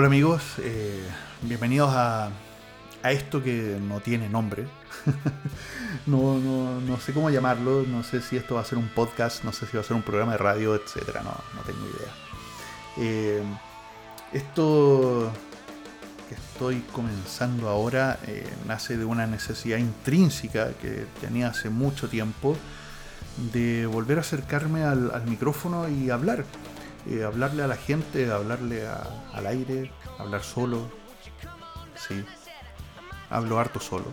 Hola amigos, eh, bienvenidos a, a, esto que no tiene nombre. no, no, no, sé cómo llamarlo, no sé si esto va a ser un podcast, no sé si va a ser un programa de radio, etc. No, no tengo idea. Eh, esto que estoy comenzando ahora eh, nace de una necesidad intrínseca que tenía hace mucho tiempo de volver a acercarme al, al micrófono y hablar eh, hablarle a la gente, hablarle al aire, hablar solo. Sí, hablo harto solo.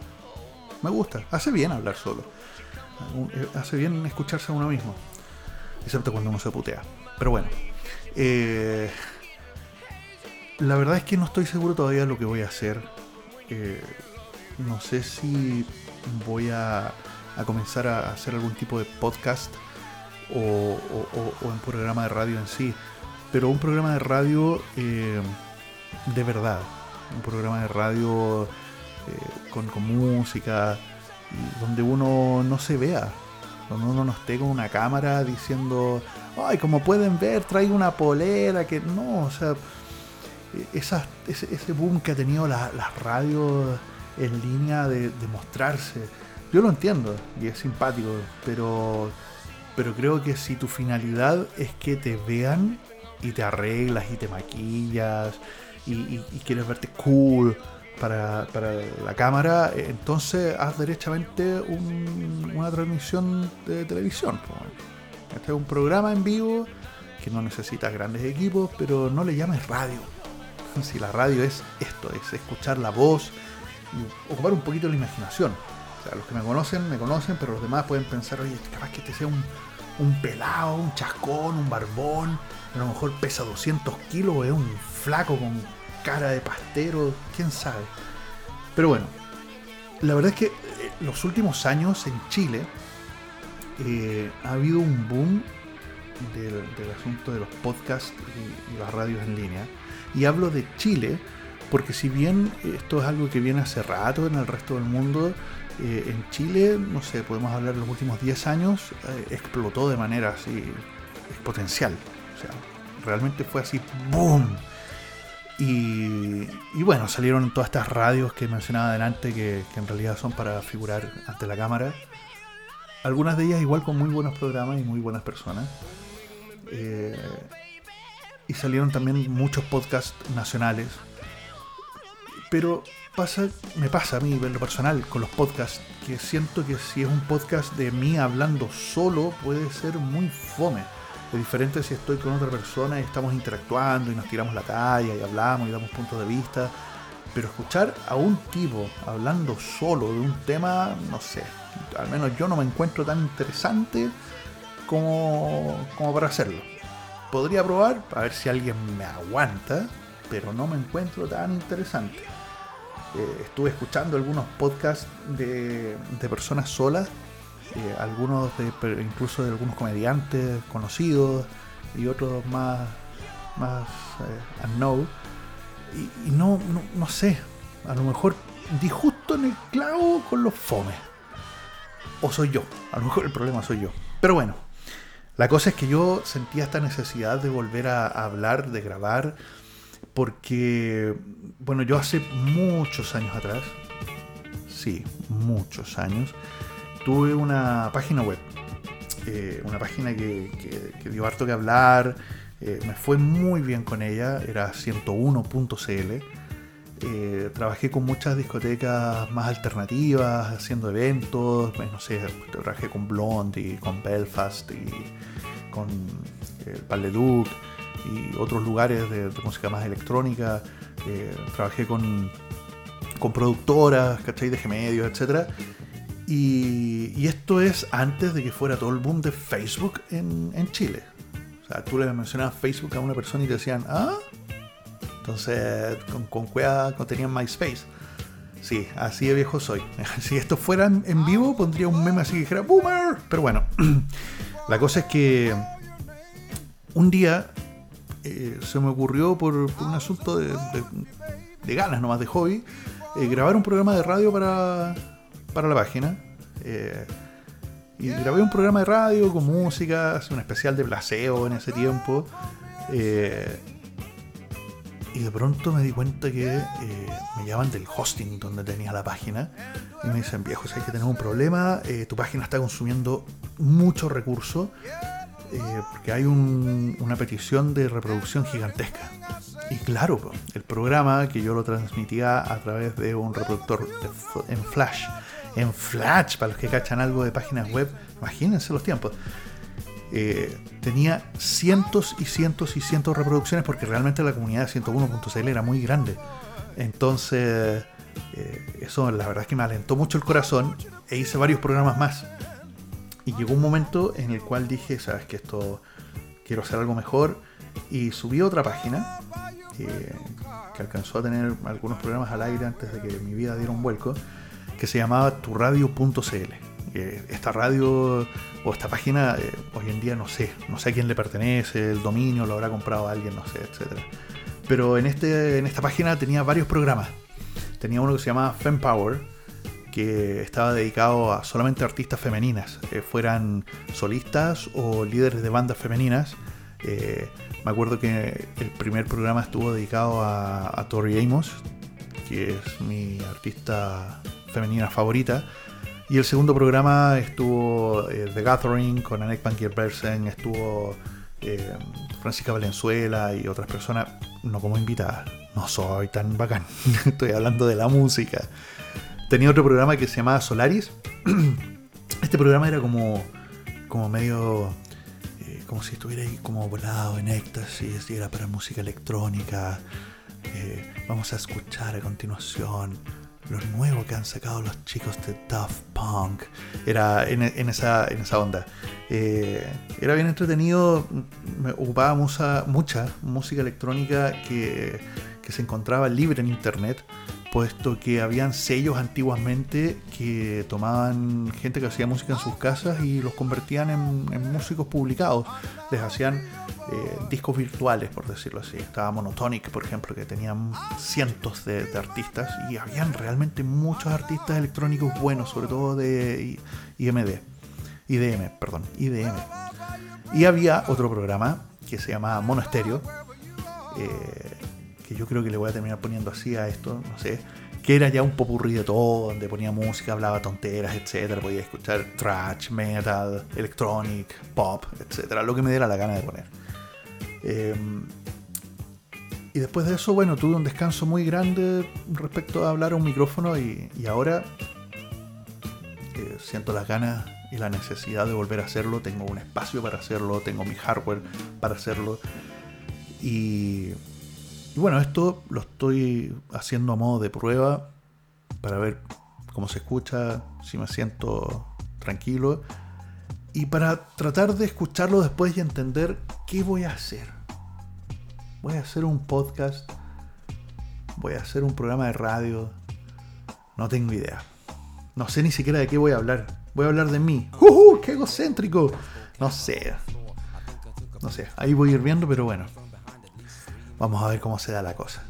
Me gusta, hace bien hablar solo. Eh, hace bien escucharse a uno mismo. Excepto cuando uno se putea. Pero bueno. Eh, la verdad es que no estoy seguro todavía de lo que voy a hacer. no sé si voy a, a comenzar a hacer algún tipo de podcast o, un programa de radio en sí, pero un programa de radio eh, de verdad, un programa de radio eh, con, música, donde uno no se vea, donde uno no esté con una cámara diciendo, ay, como pueden ver, traigo una polera, que no, o sea, ese, ese, boom que ha tenido las radios en línea de, de mostrarse, yo lo entiendo y es simpático, pero pero creo que si tu finalidad es que te vean y te arreglas y te maquillas y, quieres verte cool para, la cámara, entonces haz derechamente una transmisión de televisión. Este es un programa en vivo que no necesitas grandes equipos, pero no le llames radio. Si la radio es esto, es escuchar la voz y ocupar un poquito la imaginación. Sea, los que me conocen, me conocen, pero los demás pueden pensar, oye, capaz que este sea un, un pelado, un chascón, un barbón, a lo mejor pesa 200 kilos, es un flaco con cara de pastero, quién sabe. Pero bueno, la verdad es que eh, los últimos años en Chile eh, ha habido un boom del, asunto de los podcasts y las radios en línea. Y hablo de Chile porque si bien esto es algo que viene hace rato en el resto del mundo, eh, en Chile, no sé, podemos hablar de los últimos 10 años, eh, explotó de manera así exponencial. O sea, realmente fue así, ¡boom! Y, bueno, salieron todas estas radios que mencionaba adelante que, en realidad son para figurar ante la cámara. Algunas de ellas igual con muy buenos programas y muy buenas personas. Eh, y salieron también muchos podcasts nacionales pero pasa, me pasa a mí en lo personal con los podcasts, que siento que si es un podcast de mí hablando solo, puede ser muy fome. Es diferente si estoy con otra persona y estamos interactuando y nos tiramos la talla y hablamos y damos puntos de vista. Pero escuchar a un tipo hablando solo de un tema, no sé, al menos yo no me encuentro tan interesante como para hacerlo. Podría probar a ver si alguien me aguanta, pero no me encuentro tan interesante. Eh, estuve escuchando algunos podcasts de, personas solas, eh, algunos de, incluso de algunos comediantes conocidos y otros más, más eh, unknown. Y, no, no, sé, a lo mejor di justo en el clavo con los fomes. O soy yo, a lo mejor el problema soy yo. Pero bueno, la cosa es que yo sentía esta necesidad de volver a hablar, de grabar porque, bueno, yo hace muchos años atrás, sí, muchos años, tuve una página web, eh, una página que, dio harto que hablar, eh, me fue muy bien con ella, era 101.cl. Eh, trabajé con muchas discotecas más alternativas, haciendo eventos, pues, no sé, trabajé con Blondie, con Belfast y con el Pal Duc y otros lugares de, música más electrónica. Eh, trabajé con, con productoras, ¿cachai? De G-Medios, etc. Y, esto es antes de que fuera todo el boom de Facebook en, en Chile. O sea, tú le mencionabas Facebook a una persona y te decían, ¿ah? Entonces, con, con cueva tenían MySpace. Sí, así de viejo soy. Si esto fuera en vivo, pondría un meme así que dijera ¡Boomer! Pero bueno, la cosa es que un día eh, se me ocurrió por, un asunto de, ganas nomás, de hobby, eh, grabar un programa de radio para, para la página. Eh, y grabé un programa de radio con música, un especial de placeo en ese tiempo. y de pronto me di cuenta que me llaman del hosting donde tenía la página y me dicen, viejo, hay que tener un problema, tu página está consumiendo mucho recurso eh, porque hay una petición de reproducción gigantesca. Y claro, el programa que yo lo transmitía a través de un reproductor en Flash, en Flash, para los que cachan algo de páginas web, imagínense los tiempos. Eh, tenía cientos y cientos y cientos de reproducciones porque realmente la comunidad de 101.cl era muy grande. Entonces, eh, eso la verdad es que me alentó mucho el corazón e hice varios programas más. Y llegó un momento en el cual dije, sabes que esto quiero hacer algo mejor. Y subí otra página eh, que alcanzó a tener algunos programas al aire antes de que mi vida diera un vuelco, que se llamaba turradio.cl. esta radio o esta página eh, hoy en día no sé, no sé a quién le pertenece, el dominio lo habrá comprado alguien, no sé, etc. Pero en, este, en esta página tenía varios programas. Tenía uno que se llamaba Fempower, que estaba dedicado a solamente artistas femeninas, eh, fueran solistas o líderes de bandas femeninas. Eh, me acuerdo que el primer programa estuvo dedicado a, Tori Amos, que es mi artista femenina favorita. Y el segundo programa estuvo eh, The Gathering con Anek Pankier Bersen, estuvo Francisca Valenzuela y otras personas, no como invitadas. No soy tan bacán, estoy hablando de la música tenía otro programa que se llamaba Solaris. Este programa era como, como medio, eh, como si estuviera ahí como volado en éxtasis y era para música electrónica. Eh, vamos a escuchar a continuación lo nuevo que han sacado los chicos de Daft Punk. Era en, esa, en esa onda. Eh, era bien entretenido, me ocupaba mucha música electrónica que se encontraba libre en internet puesto que habían sellos antiguamente que tomaban gente que hacía música en sus casas y los convertían en, músicos publicados. Les hacían eh, discos virtuales, por decirlo así. Estaba Monotonic, por ejemplo, que tenían cientos de, artistas y habían realmente muchos artistas electrónicos buenos, sobre todo de IMD. IDM, perdón, IDM. Y había otro programa que se llamaba Monasterio. Eh, que yo creo que le voy a terminar poniendo así a esto, no sé, que era ya un popurrí de todo, donde ponía música, hablaba tonteras, etcétera, podía escuchar thrash, metal, electronic, pop, etcétera, lo que me diera la gana de poner. Em, y después de eso, bueno, tuve un descanso muy grande respecto a hablar a un micrófono y, ahora siento las ganas y la necesidad de volver a hacerlo. Tengo un espacio para hacerlo, tengo mi hardware para hacerlo. Y y bueno, esto lo estoy haciendo a modo de prueba para ver cómo se escucha, si me siento tranquilo y para tratar de escucharlo después y entender qué voy a hacer. Voy a hacer un podcast, voy a hacer un programa de radio, no tengo idea. No sé ni siquiera de qué voy a hablar. Voy a hablar de mí. ¡Uh, ¡Qué egocéntrico! No sé. No sé, ahí voy a ir viendo, pero bueno. Vamos a ver cómo se da la cosa.